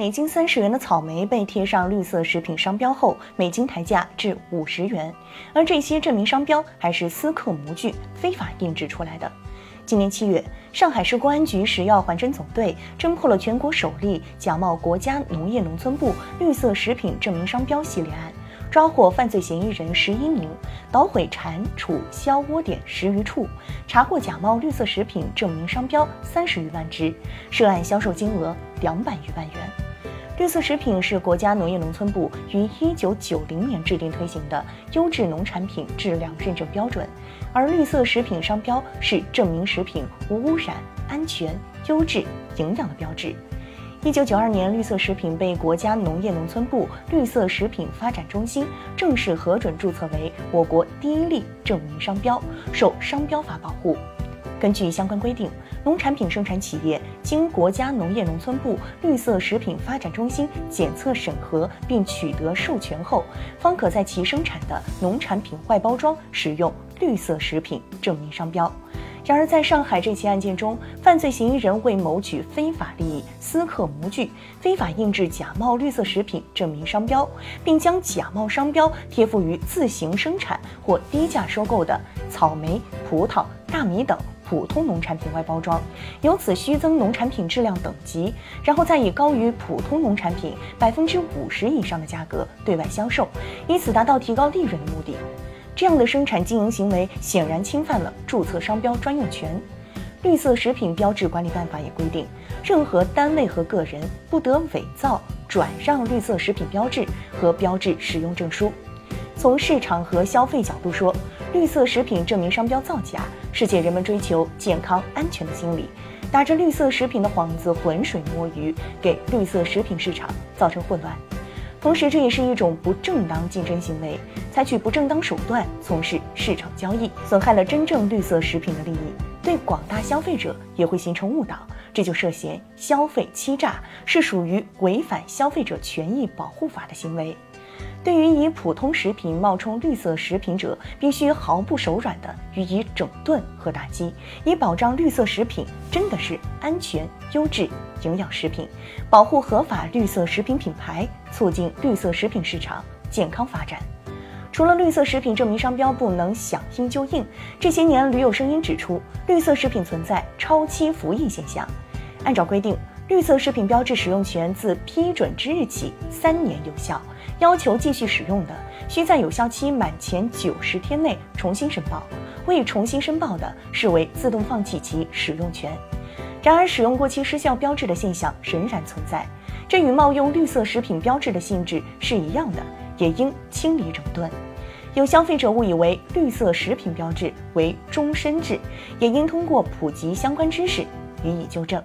每斤三十元的草莓被贴上绿色食品商标后，每斤抬价至五十元，而这些证明商标还是私刻模具、非法印制出来的。今年七月，上海市公安局食药环侦总队侦破了全国首例假冒国家农业农村部绿色食品证明商标系列案。抓获犯罪嫌疑人十一名，捣毁蟾蜍销窝点十余处，查获假冒绿色食品证明商标三十余万只，涉案销售金额两百余万元。绿色食品是国家农业农村部于一九九零年制定推行的优质农产品质量认证标准，而绿色食品商标是证明食品无污染、安全、优质、营养的标志。一九九二年，绿色食品被国家农业农村部绿色食品发展中心正式核准注册为我国第一例证明商标，受商标法保护。根据相关规定，农产品生产企业经国家农业农村部绿色食品发展中心检测审核并取得授权后，方可在其生产的农产品外包装使用绿色食品证明商标。然而，在上海这起案件中，犯罪嫌疑人为谋取非法利益，私刻模具，非法印制假冒绿色食品证明商标，并将假冒商标贴附于自行生产或低价收购的草莓、葡萄、大米等普通农产品外包装，由此虚增农产品质量等级，然后再以高于普通农产品百分之五十以上的价格对外销售，以此达到提高利润的目的。这样的生产经营行为显然侵犯了注册商标专用权。绿色食品标志管理办法也规定，任何单位和个人不得伪造、转让绿色食品标志和标志使用证书。从市场和消费角度说，绿色食品证明商标造假是借人们追求健康安全的心理，打着绿色食品的幌子浑水摸鱼，给绿色食品市场造成混乱。同时，这也是一种不正当竞争行为，采取不正当手段从事市场交易，损害了真正绿色食品的利益，对广大消费者也会形成误导，这就涉嫌消费欺诈，是属于违反消费者权益保护法的行为。对于以普通食品冒充绿色食品者，必须毫不手软地予以整顿和打击，以保障绿色食品真的是安全、优质、营养食品，保护合法绿色食品品牌，促进绿色食品市场健康发展。除了绿色食品证明商标不能响应就应，这些年屡有声音指出，绿色食品存在超期服役现象。按照规定，绿色食品标志使用权自批准之日起三年有效。要求继续使用的，需在有效期满前九十天内重新申报；未重新申报的，视为自动放弃其使用权。然而，使用过期失效标志的现象仍然存在，这与冒用绿色食品标志的性质是一样的，也应清理整顿。有消费者误以为绿色食品标志为终身制，也应通过普及相关知识予以纠正。